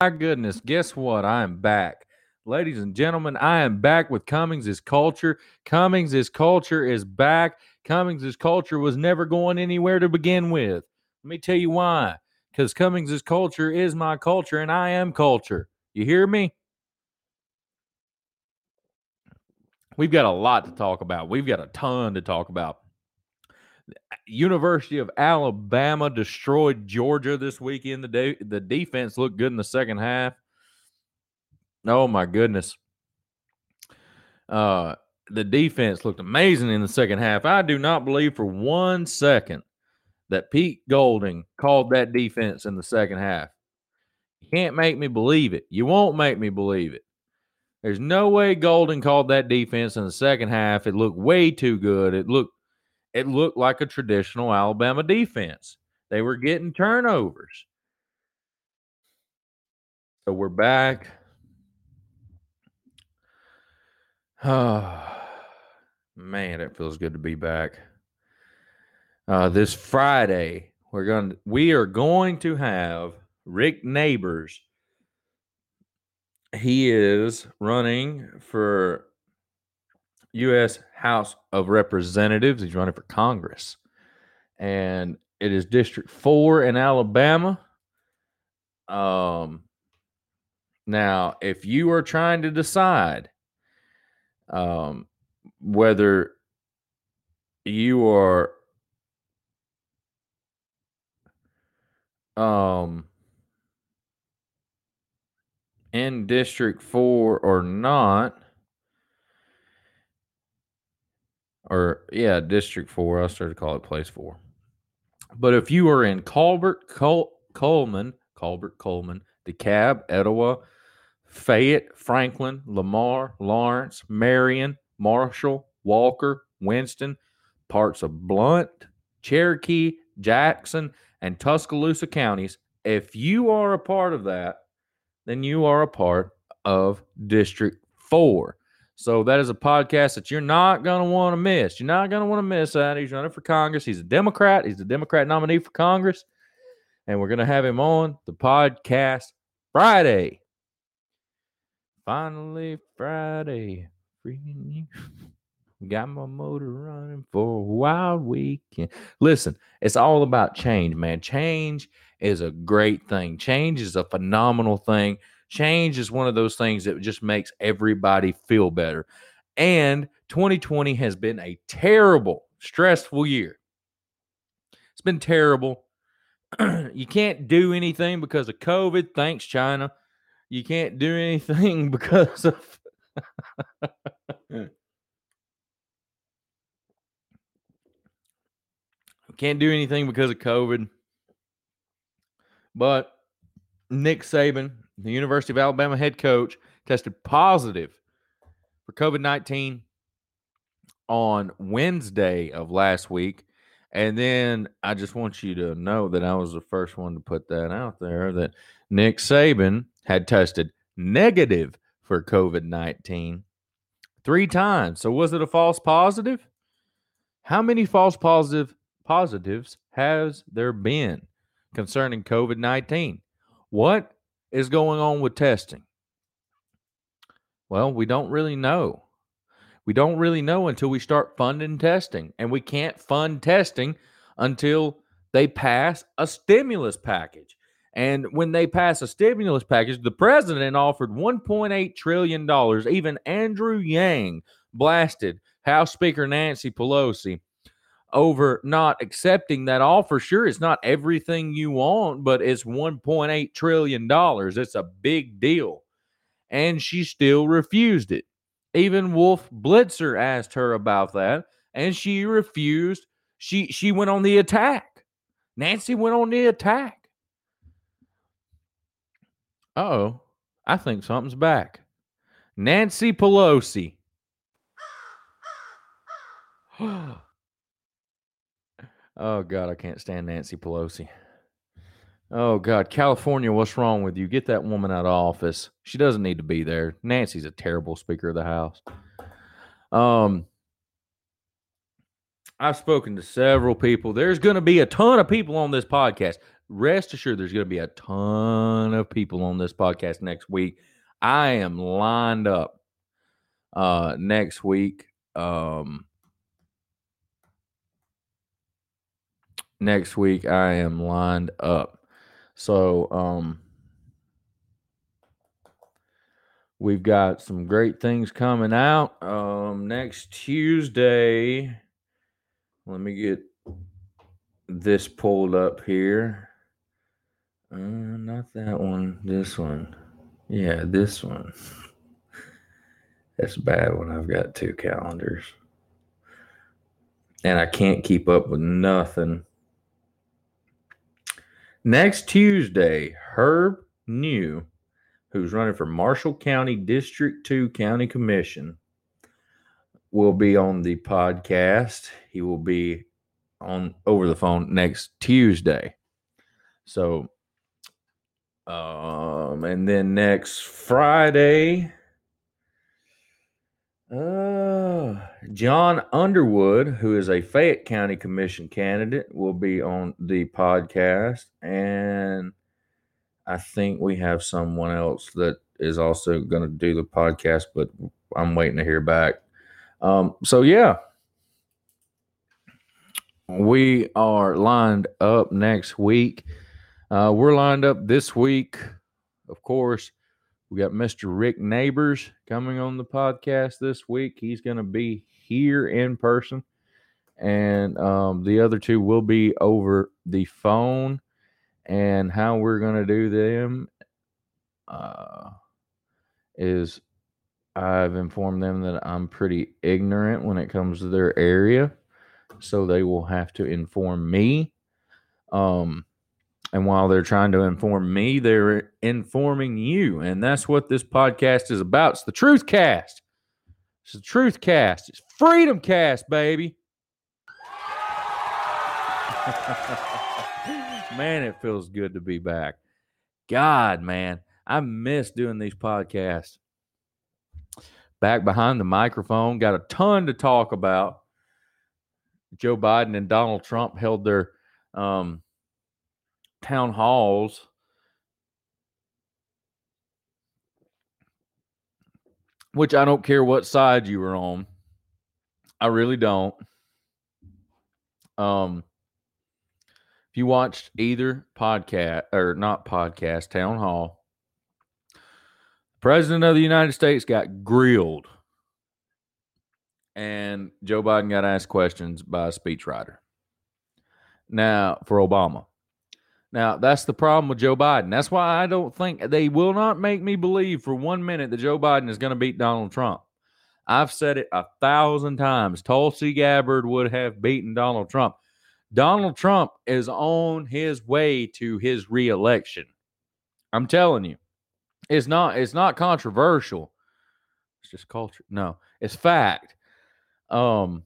my goodness, guess what? I am back. Ladies and gentlemen, I am back with Cummings is Culture. Cummings is Culture is back. Cummings is Culture was never going anywhere to begin with. Let me tell you why. Because Cummings is Culture is my culture and I am culture. You hear me? We've got a lot to talk about. We've got a ton to talk about. University of Alabama destroyed Georgia this weekend. The de- the defense looked good in the second half. Oh my goodness. Uh the defense looked amazing in the second half. I do not believe for one second that Pete Golding called that defense in the second half. You can't make me believe it. You won't make me believe it. There's no way Golding called that defense in the second half. It looked way too good. It looked it looked like a traditional Alabama defense. They were getting turnovers. So we're back. Oh, man, it feels good to be back. Uh, this Friday, we're going we are going to have Rick Neighbors. He is running for U.S. House of Representatives. He's running for Congress. And it is District 4 in Alabama. Um, now, if you are trying to decide um, whether you are um, in District 4 or not, or yeah, District Four. I started to call it Place Four. But if you are in Colbert, Col- Cullman, Colbert, Cullman, DeKalb, Etowah, Fayette, Franklin, Lamar, Lawrence, Marion, Marshall, Walker, Winston, parts of Blount, Cherokee, Jackson, and Tuscaloosa counties, if you are a part of that, then you are a part of District 4. So that is a podcast that you're not going to want to miss. You're not going to want to miss that. He's running for Congress. He's a Democrat. He's a Democrat nominee for Congress. And we're going to have him on the podcast Friday. Finally, Friday. You. Got my motor running for a wild weekend. Listen, it's all about change, man. Change is a great thing. Change is a phenomenal thing. Change is one of those things that just makes everybody feel better. And 2020 has been a terrible, stressful year. It's been terrible. you can't do anything because of COVID. Thanks, China. You can't do anything because of. can't do anything because of COVID. But Nick Saban the University of Alabama head coach, tested positive for COVID 19 on Wednesday of last week. And then I just want you to know that I was the first one to put that out there that Nick Saban had tested negative for COVID 19 three times. So was it a false positive? How many false positive positives has there been concerning COVID 19? What is going on with testing? Well, we don't really know. We don't really know until we start funding testing. And we can't fund testing until they pass a stimulus package. And when they pass a stimulus package, the president offered $1.8 trillion. Even Andrew Yang blasted House Speaker Nancy Pelosi over not accepting that offer. Sure, it's not everything you want, but it's $1.8 trillion. It's a big deal. And she still refused it. Even Wolf Blitzer asked her about that, and she refused. She she went on the attack. Nancy went on the attack. oh, I think something's back. Nancy Pelosi. Oh God, I can't stand Nancy Pelosi. Oh God, California, what's wrong with you? Get that woman out of office. She doesn't need to be there. Nancy's a terrible Speaker of the House. Um, I've spoken to several people. There's going to be a ton of people on this podcast. Rest assured, there's going to be a ton of people on this podcast next week. I am lined up uh next week. Um next week I am lined up. So um we've got some great things coming out. Um next Tuesday. Let me get this pulled up here. Uh, not that one. This one. Yeah, this one. That's bad when I've got two calendars. And I can't keep up with nothing. Next Tuesday, Herb New, who's running for Marshall County District 2 County Commission, will be on the podcast. He will be on over the phone next Tuesday. So um and then next Friday uh John Underwood, who is a Fayette County Commission candidate, will be on the podcast and I think we have someone else that is also going to do the podcast, but I'm waiting to hear back. Um, so yeah, we are lined up next week. Uh, we're lined up this week. Of course, we got Mr. Rick Neighbors coming on the podcast this week. He's going to be here in person, and um, the other two will be over the phone. And how we're going to do them uh, is I've informed them that I'm pretty ignorant when it comes to their area so they will have to inform me. Um, and while they're trying to inform me, they're informing you, and that's what this podcast is about. It's the Truth Cast. It's the Truth Cast. It's Freedom Cast, baby. man, it feels good to be back. God, man, I miss doing these podcasts. Back behind the microphone, got a ton to talk about. Joe Biden and Donald Trump held their um, town halls. Which I don't care what side you were on. I really don't. Um, if you watched either podcast or not podcast, town hall, President of the United States got grilled and Joe Biden got asked questions by a speechwriter. Now, for Obama. Now, that's the problem with Joe Biden. That's why I don't think they will not make me believe for one minute that Joe Biden is going to beat Donald Trump. I've said it a thousand times. Tulsi Gabbard would have beaten Donald Trump. Donald Trump is on his way to his reelection. I'm telling you. It's not it's not controversial. It's just culture. No, it's fact um,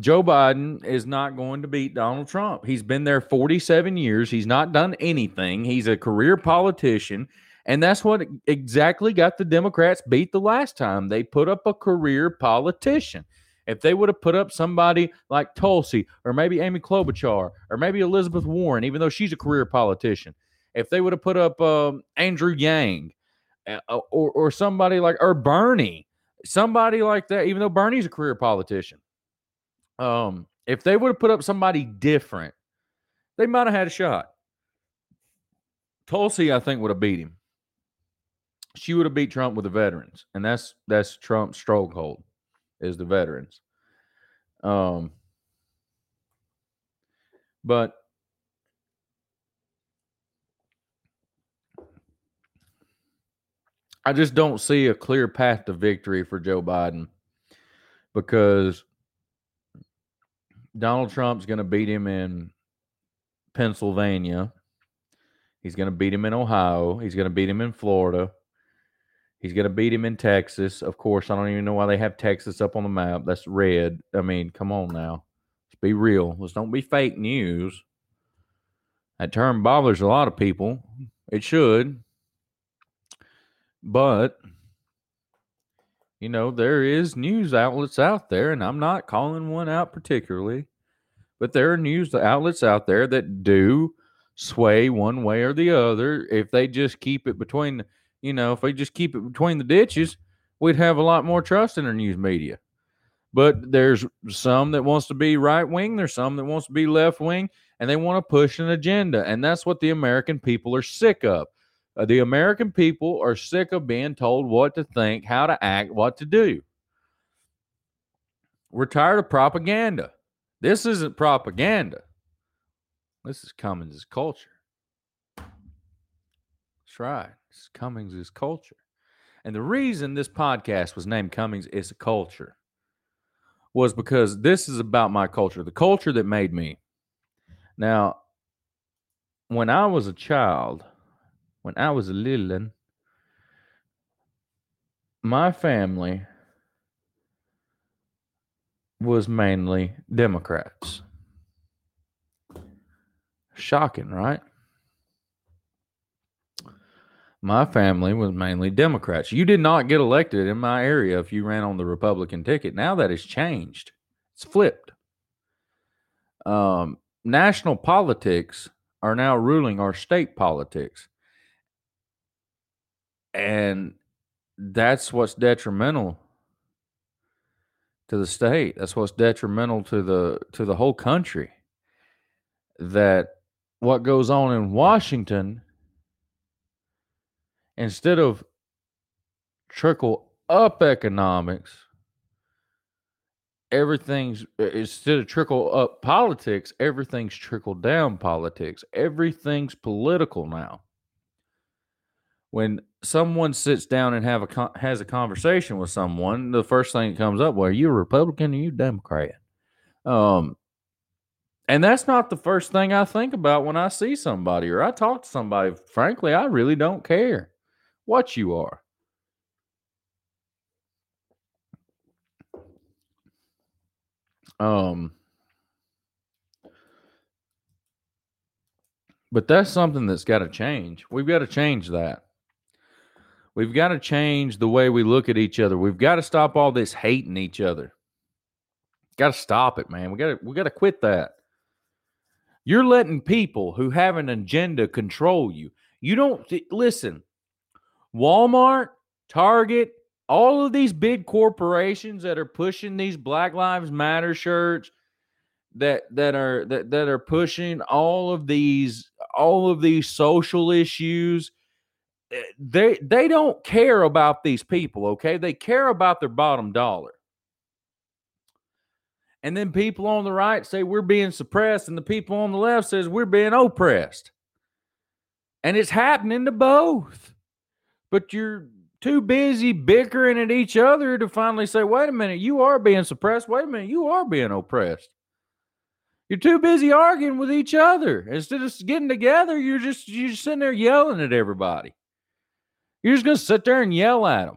Joe Biden is not going to beat Donald Trump. He's been there 47 years. He's not done anything. He's a career politician. And that's what exactly got the Democrats beat the last time. They put up a career politician. If they would have put up somebody like Tulsi or maybe Amy Klobuchar or maybe Elizabeth Warren, even though she's a career politician, if they would have put up um, Andrew Yang uh, or, or somebody like, or Bernie, somebody like that, even though Bernie's a career politician, um, if they would have put up somebody different, they might have had a shot. Tulsi, I think, would have beat him. She would have beat Trump with the veterans, and that's that's Trump's stronghold is the veterans. Um, but I just don't see a clear path to victory for Joe Biden because Donald Trump's going to beat him in Pennsylvania. He's going to beat him in Ohio. He's going to beat him in Florida. He's going to beat him in Texas. Of course, I don't even know why they have Texas up on the map. That's red. I mean, come on now. Let's be real. Let's don't be fake news. That term bothers a lot of people. It should. But you know, there is news outlets out there, and I'm not calling one out particularly, but there are news outlets out there that do sway one way or the other. If they just keep it between, you know, if they just keep it between the ditches, we'd have a lot more trust in our news media. But there's some that wants to be right wing, there's some that wants to be left wing, and they want to push an agenda. And that's what the American people are sick of. Uh, the American people are sick of being told what to think, how to act, what to do. We're tired of propaganda. This isn't propaganda. This is Cummings' culture. That's right. This is Cummings' culture. And the reason this podcast was named Cummings is a culture was because this is about my culture, the culture that made me. Now, when I was a child, when I was a little, my family was mainly Democrats. Shocking, right? My family was mainly Democrats. You did not get elected in my area if you ran on the Republican ticket. Now that has changed. It's flipped. Um, national politics are now ruling our state politics. And that's what's detrimental to the state. That's what's detrimental to the to the whole country. That what goes on in Washington instead of trickle up economics, everything's instead of trickle up politics, everything's trickle down politics. Everything's political now. When someone sits down and have a has a conversation with someone, the first thing that comes up, well, are you a Republican or you Democrat? Um, and that's not the first thing I think about when I see somebody or I talk to somebody. Frankly, I really don't care what you are. Um, but that's something that's got to change. We've got to change that. We've got to change the way we look at each other. We've got to stop all this hating each other. Got to stop it, man. We got to we got to quit that. You're letting people who have an agenda control you. You don't listen. Walmart, Target, all of these big corporations that are pushing these Black Lives Matter shirts that that are that, that are pushing all of these all of these social issues Eh, they they don't care about these people okay they care about their bottom dollar and then people on the right say we're being suppressed and the people on the left says we're being oppressed and it's happening to both but you're too busy bickering at each other to finally say, wait a minute, you are being suppressed. Wait a minute, you are being oppressed. You're too busy arguing with each other. Instead of getting together, you're just you're just sitting there yelling at everybody. You're just gonna sit there and yell at them.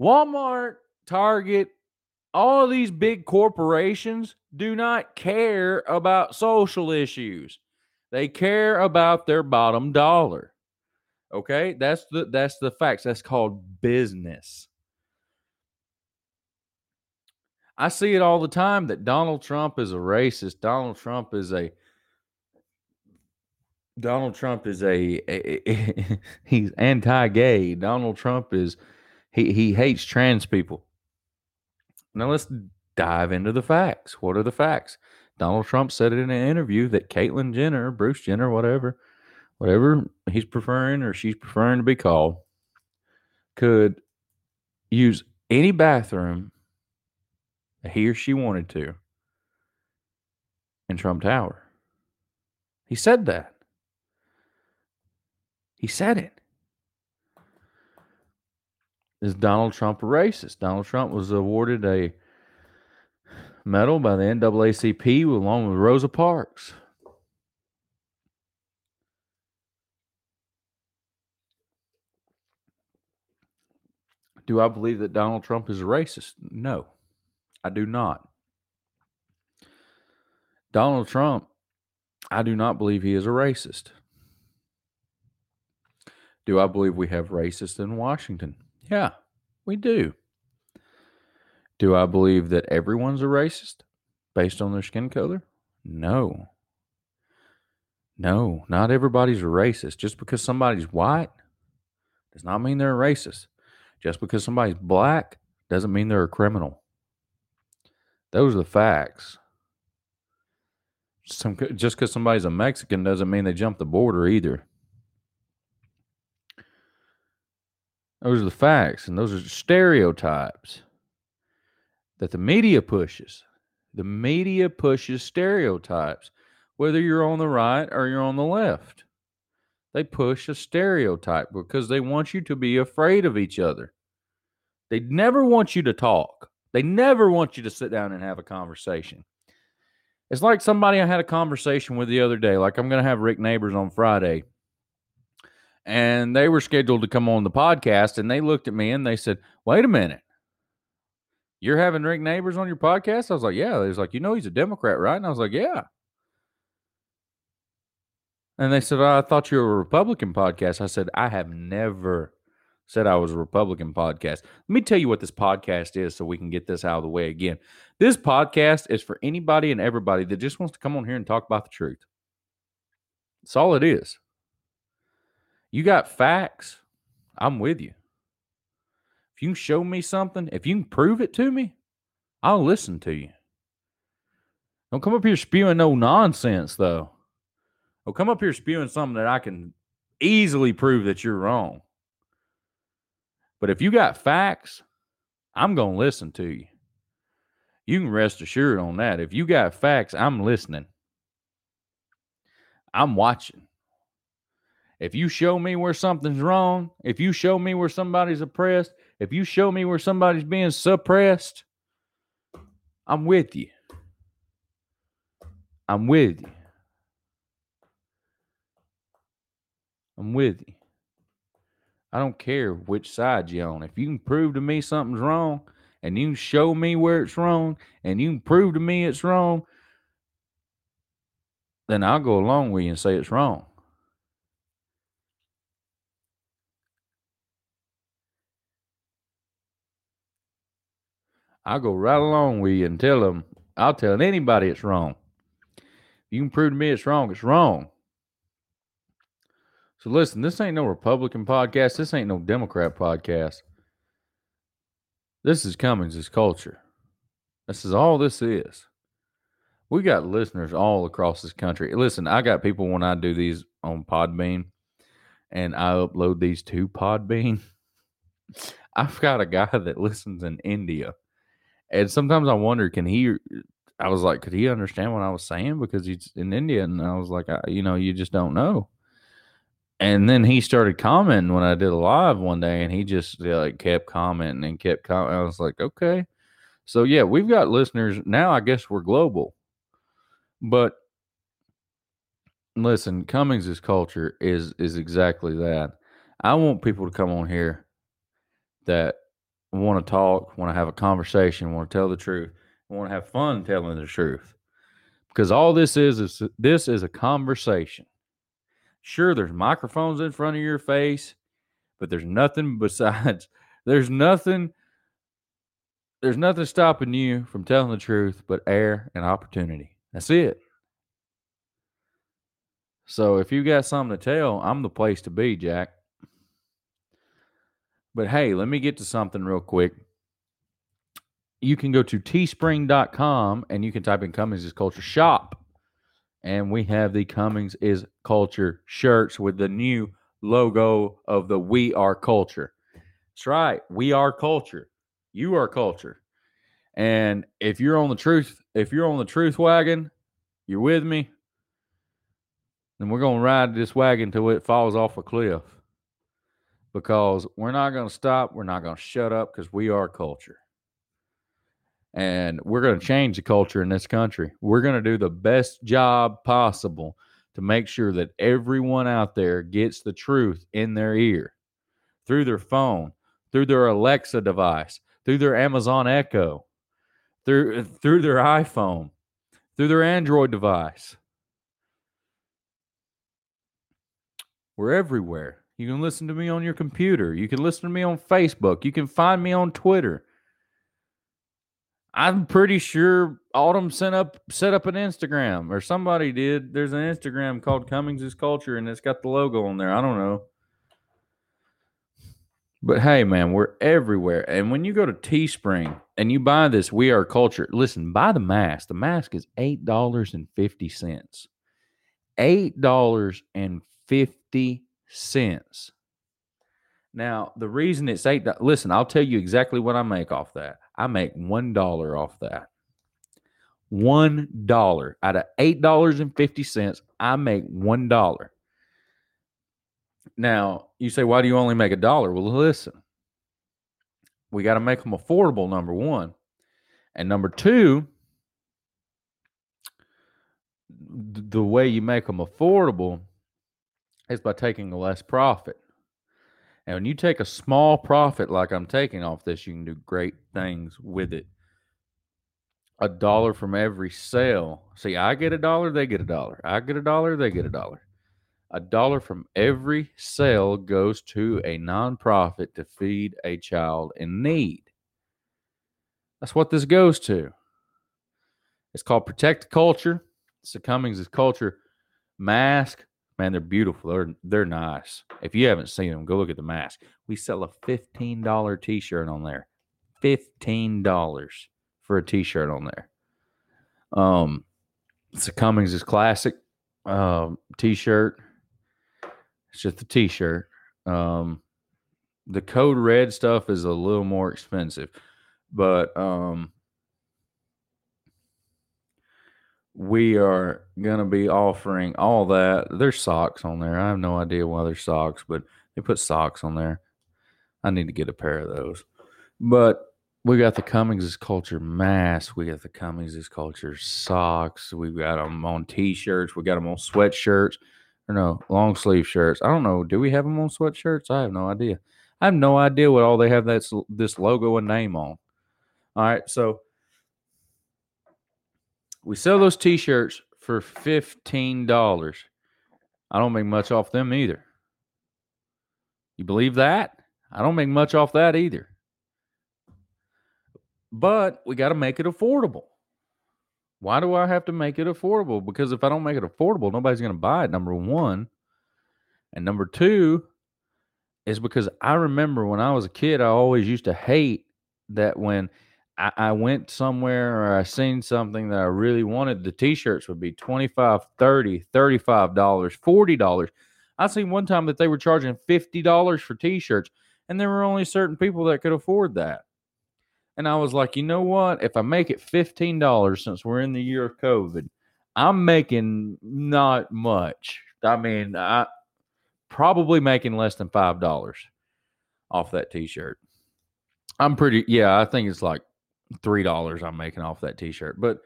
Walmart, Target, all these big corporations do not care about social issues. They care about their bottom dollar. Okay, that's the that's the facts. That's called business. I see it all the time that Donald Trump is a racist. Donald Trump is a Donald Trump is a, a, a he's anti-gay. Donald Trump is he he hates trans people. Now let's dive into the facts. What are the facts? Donald Trump said in an interview that Caitlyn Jenner, Bruce Jenner, whatever, whatever he's preferring or she's preferring to be called, could use any bathroom that he or she wanted to in Trump Tower. He said that. He said it. Is Donald Trump a racist? Donald Trump was awarded a medal by the NAACP along with Rosa Parks. Do I believe that Donald Trump is a racist? No, I do not. Donald Trump, I do not believe he is a racist. Do I believe we have racists in Washington? Yeah, we do. Do I believe that everyone's a racist based on their skin color? No. No, not everybody's a racist. Just because somebody's white does not mean they're a racist. Just because somebody's black doesn't mean they're a criminal. Those are the facts. Some, just because somebody's a Mexican doesn't mean they jumped the border either. Those are the facts, and those are stereotypes that the media pushes. The media pushes stereotypes, whether you're on the right or you're on the left. They push a stereotype because they want you to be afraid of each other. They never want you to talk. They never want you to sit down and have a conversation. It's like somebody I had a conversation with the other day. Like I'm going to have Rick Neighbors on Friday. And they were scheduled to come on the podcast. And they looked at me and they said, Wait a minute. You're having Rick Neighbors on your podcast? I was like, Yeah. They was like, You know, he's a Democrat, right? And I was like, Yeah. And they said, I thought you were a Republican podcast. I said, I have never said I was a Republican podcast. Let me tell you what this podcast is so we can get this out of the way again. This podcast is for anybody and everybody that just wants to come on here and talk about the truth. That's all it is. You got facts, I'm with you. If you show me something, if you can prove it to me, I'll listen to you. Don't come up here spewing no nonsense, though. Don't come up here spewing something that I can easily prove that you're wrong. But if you got facts, I'm going to listen to you. You can rest assured on that. If you got facts, I'm listening. I'm watching. If you show me where something's wrong, if you show me where somebody's oppressed, if you show me where somebody's being suppressed, I'm with you. I'm with you. I'm with you. I don't care which side you're on. If you can prove to me something's wrong and you show me where it's wrong and you can prove to me it's wrong, then I'll go along with you and say it's wrong. I'll go right along with you and tell them, I'll tell anybody it's wrong. If you can prove to me it's wrong, it's wrong. So listen, this ain't no Republican podcast. This ain't no Democrat podcast. This is Cummings' culture. This is all this is. We got listeners all across this country. Listen, I got people when I do these on Podbean and I upload these to Podbean. I've got a guy that listens in India. And sometimes I wonder, can he? Uh, I was like, could he understand what I was saying because he's in India? And I was like, I, you know, you just don't know and then he started commenting when I did a live one day, and he just yeah, like kept commenting and kept commenting. I was like, okay, so yeah, we've got listeners now. I guess we're global, but listen, Cummings' culture is is exactly that. I want people to come on here that want to talk, want to have a conversation, want to tell the truth, want to have fun telling the truth, because all this is is this is a conversation Sure, there's microphones in front of your face, but there's nothing besides, there's nothing, there's nothing stopping you from telling the truth but air and opportunity. That's it. So if you got something to tell, I'm the place to be, Jack. But hey, let me get to something real quick. You can go to teespring.com and you can type in Cummings' is Culture Shop and we have the Cummings is Culture shirts with the new logo of the We Are Culture. That's right. We are culture. You are culture. And if you're on the truth, if you're on the truth wagon, you're with me, then we're going to ride this wagon till it falls off a cliff. Because we're not going to stop. We're not going to shut up because we are culture and we're going to change the culture in this country. We're going to do the best job possible to make sure that everyone out there gets the truth in their ear through their phone, through their Alexa device, through their Amazon Echo, through through their iPhone, through their Android device. We're everywhere. You can listen to me on your computer. You can listen to me on Facebook. You can find me on Twitter. I'm pretty sure Autumn sent up set up an Instagram or somebody did. There's an Instagram called Cummings Culture and it's got the logo on there. I don't know. But hey, man, we're everywhere. And when you go to Teespring and you buy this We Are Culture, listen, buy the mask. The mask is $8.50. $8.50. Now, the reason it's eight, listen, I'll tell you exactly what I make off that. I make one dollar off that. One dollar out of eight dollars and fifty cents, I make one dollar. Now, you say, why do you only make a dollar? Well, listen, we got to make them affordable, number one. And number two, the way you make them affordable is by taking a less profit. And when you take a small profit like I'm taking off this, you can do great things with it. A dollar from every sale. See, I get a dollar, they get a dollar. I get a dollar, they get a dollar. A dollar from every sale goes to a nonprofit to feed a child in need. That's what this goes to. It's called Protect Culture. It's the Cummings Culture mask Man, they're beautiful. They're they're nice. If you haven't seen them, go look at the mask. We sell a fifteen dollar t shirt on there. Fifteen dollars for a t shirt on there. Um, it's a Cummings is classic um t shirt. It's just a t shirt. Um, the code red stuff is a little more expensive, but um, we are going to be offering all that. There's socks on there. I have no idea why there's socks, but they put socks on there. I need to get a pair of those. But we got the Cummings' Culture mask. We got the Cummings' Culture socks. We got them on t-shirts. We got them on sweatshirts. Or no, long sleeve shirts. I don't know. Do we have them on sweatshirts? I have no idea. I have no idea what all they have that's this logo and name on. All right, so we sell those t-shirts for $15. I don't make much off them either. You believe that? I don't make much off that either. But we got to make it affordable. Why do I have to make it affordable? Because if I don't make it affordable, nobody's going to buy it, number one. And number two is because I remember when I was a kid, I always used to hate that when – I, went somewhere or I seen something that I really wanted, the t-shirts would be 25, 30, 35 dollars, 40 dollars. I seen one time that they were charging $50 for t-shirts and there were only certain people that could afford that. And I was like, you know what? If I make it $15 since we're in the year of COVID, I'm making not much. I mean, I probably making less than $5 off that t-shirt. I'm pretty yeah, I think it's like three dollars I'm making off that t-shirt. But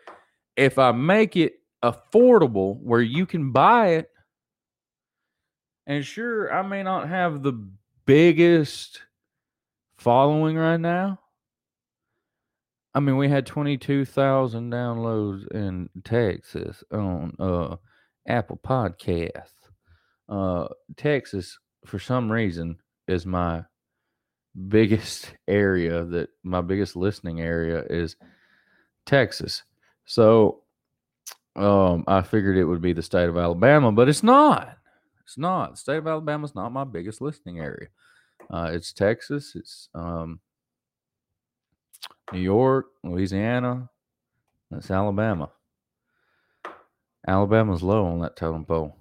if I make it affordable where you can buy it, and sure, I may not have the biggest following right now. I mean, we had 22,000 downloads in Texas on uh, Apple Podcasts. Uh, Texas, for some reason, is my biggest area that my biggest listening area is Texas. So um, I figured it would be the state of Alabama, but it's not. It's not. The state of Alabama is not my biggest listening area. Uh, it's Texas. It's um, New York, Louisiana. That's Alabama. Alabama's low on that totem pole,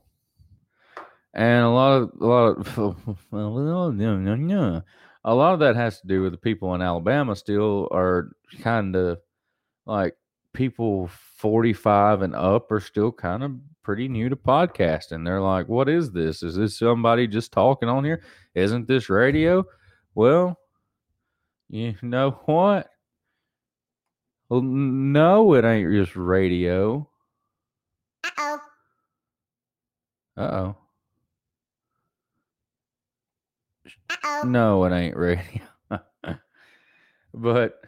and a lot of a lot of a lot of that has to do with the people in Alabama still are kind of like people 45 and up are still kind of pretty new to podcasting. They're like, what is this? Is this somebody just talking on here? Isn't this radio? Well, you know what? Well, no, it ain't just radio. Uh oh. Uh oh. No, it ain't radio. but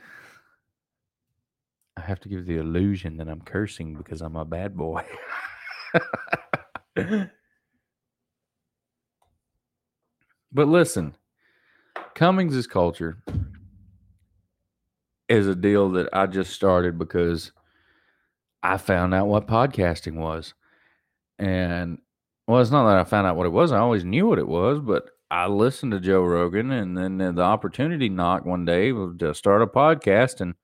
I have to give the illusion that I'm cursing because I'm a bad boy. but listen, Cummings' culture is a deal that I just started because I found out what podcasting was. And well, it's not that I found out what it was. I always knew what it was, but I listened to Joe Rogan and then the opportunity knocked one day to start a podcast and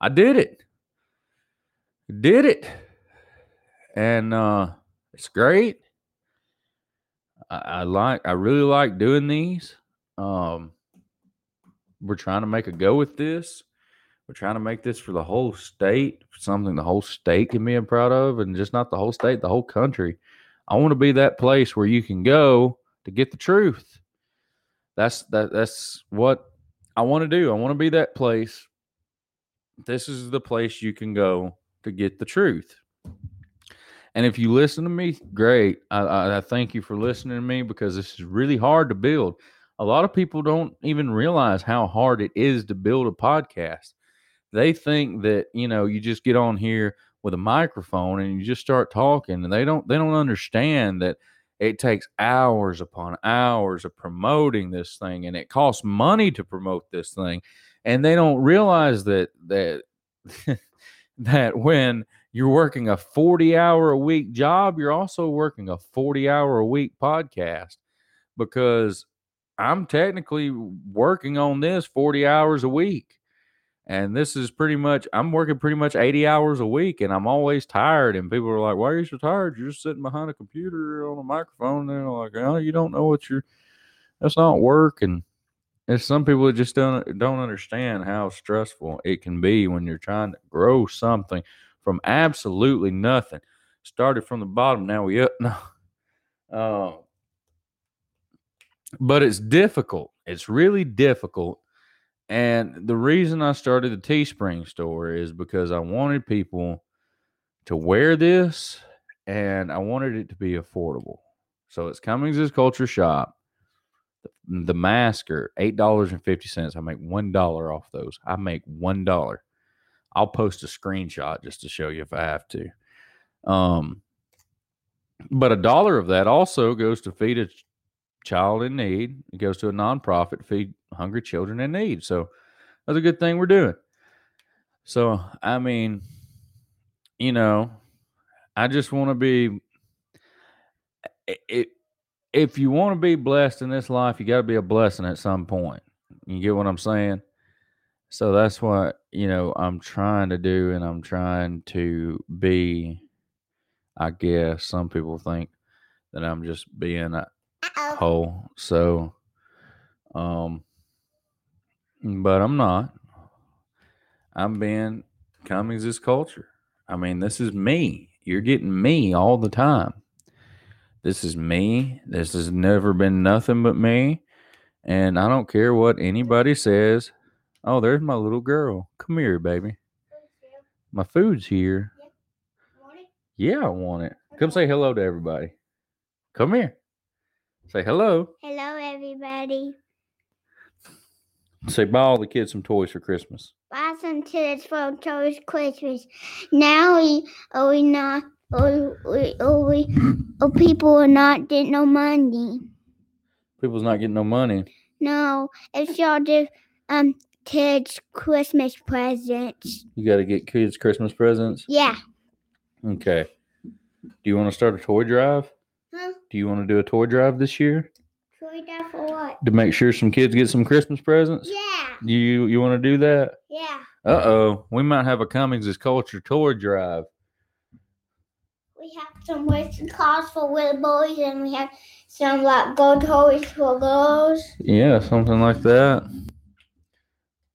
I did it. Did it. And uh it's great. I, I like I really like doing these. Um we're trying to make a go with this. We're trying to make this for the whole state, something the whole state can be proud of, and just not the whole state, the whole country. I want to be that place where you can go to get the truth. That's that that's what I want to do. I want to be that place. This is the place you can go to get the truth. And if you listen to me, great. I, I, I thank you for listening to me because this is really hard to build a lot of people don't even realize how hard it is to build a podcast. They think that, you know, you just get on here with a microphone and you just start talking and they don't they don't understand that it takes hours upon hours of promoting this thing and it costs money to promote this thing and they don't realize that that that when you're working a 40 hour a week job you're also working a 40 hour a week podcast because I'm technically working on this 40 hours a week. And this is pretty much, I'm working pretty much 80 hours a week and I'm always tired. And people are like, why are you so tired? You're just sitting behind a computer on a microphone. And they're like, oh, you don't know what you're, that's not work. And some people just don't, don't understand how stressful it can be when you're trying to grow something from absolutely nothing. Started from the bottom, now we up. No. Uh, but it's difficult. It's really difficult. And the reason I started the Teespring store is because I wanted people to wear this and I wanted it to be affordable. So it's Cummings' Culture Shop. The, masker, $8.50. I make $1 off those. I make $1. I'll post a screenshot just to show you if I have to. Um, but a dollar of that also goes to feed a child in need. It goes to a nonprofit feed hungry children in need. So that's a good thing we're doing. So I mean, you know, I just want to be it, if you want to be blessed in this life, you got to be a blessing at some point. You get what I'm saying? So that's what, you know, I'm trying to do and I'm trying to be I guess some people think that I'm just being a, hole. So, um, but I'm not. I'm being Cummings is culture. I mean, this is me. You're getting me all the time. This is me. This has never been nothing but me. And I don't care what anybody says. Oh, there's my little girl. Come here, baby. My food's here. Yeah, I want it. Come say hello to everybody. Come here. Say hello. Hello, everybody. Say buy all the kids some toys for Christmas. Buy some kids for toys Christmas. Now we are we not oh we oh we oh people are not getting no money. People's not getting no money. No, if y'all do um kids Christmas presents. You got to get kids Christmas presents. Yeah. Okay. Do you want to start a toy drive? Huh? Do you want to do a toy drive this year Toy that for what? to make sure some kids get some Christmas presents? Yeah. You you want to do that? Yeah. Uh oh, we might have a Cummings' Culture toy drive. We have some racing cars for little boys, and we have some like gold toys for girls. Yeah, something like that.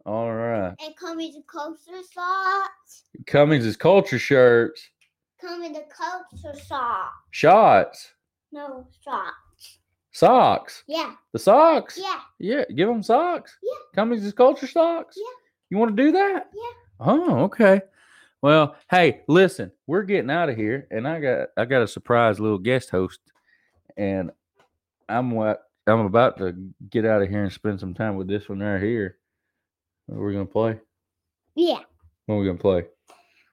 All right, And to coaster socks. Cummings' Culture shirts, to coaster socks. shots, No socks. socks. Yeah. The socks. Yeah. Yeah, give them socks. Yeah. Cummings' Culture socks. Yeah. You want to do that? Yeah. Oh, okay. Well, hey, listen, we're getting out of here, and I got I got a surprise little guest host, and I'm what I'm about to get out of here and spend some time with this one right here. What are we gonna play? Yeah. What are we gonna play?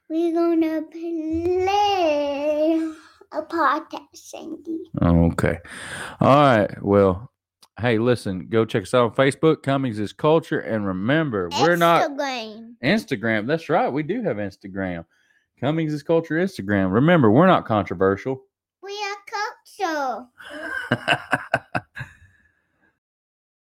We're gonna play a podcast, Sandy. Okay. All right. Well, Hey, listen, go check us out on Facebook. Cummings is culture, and remember, we're not Instagram. Instagram. That's right, we do have Instagram. Cummings is culture Instagram. Remember, we're not controversial. We are culture.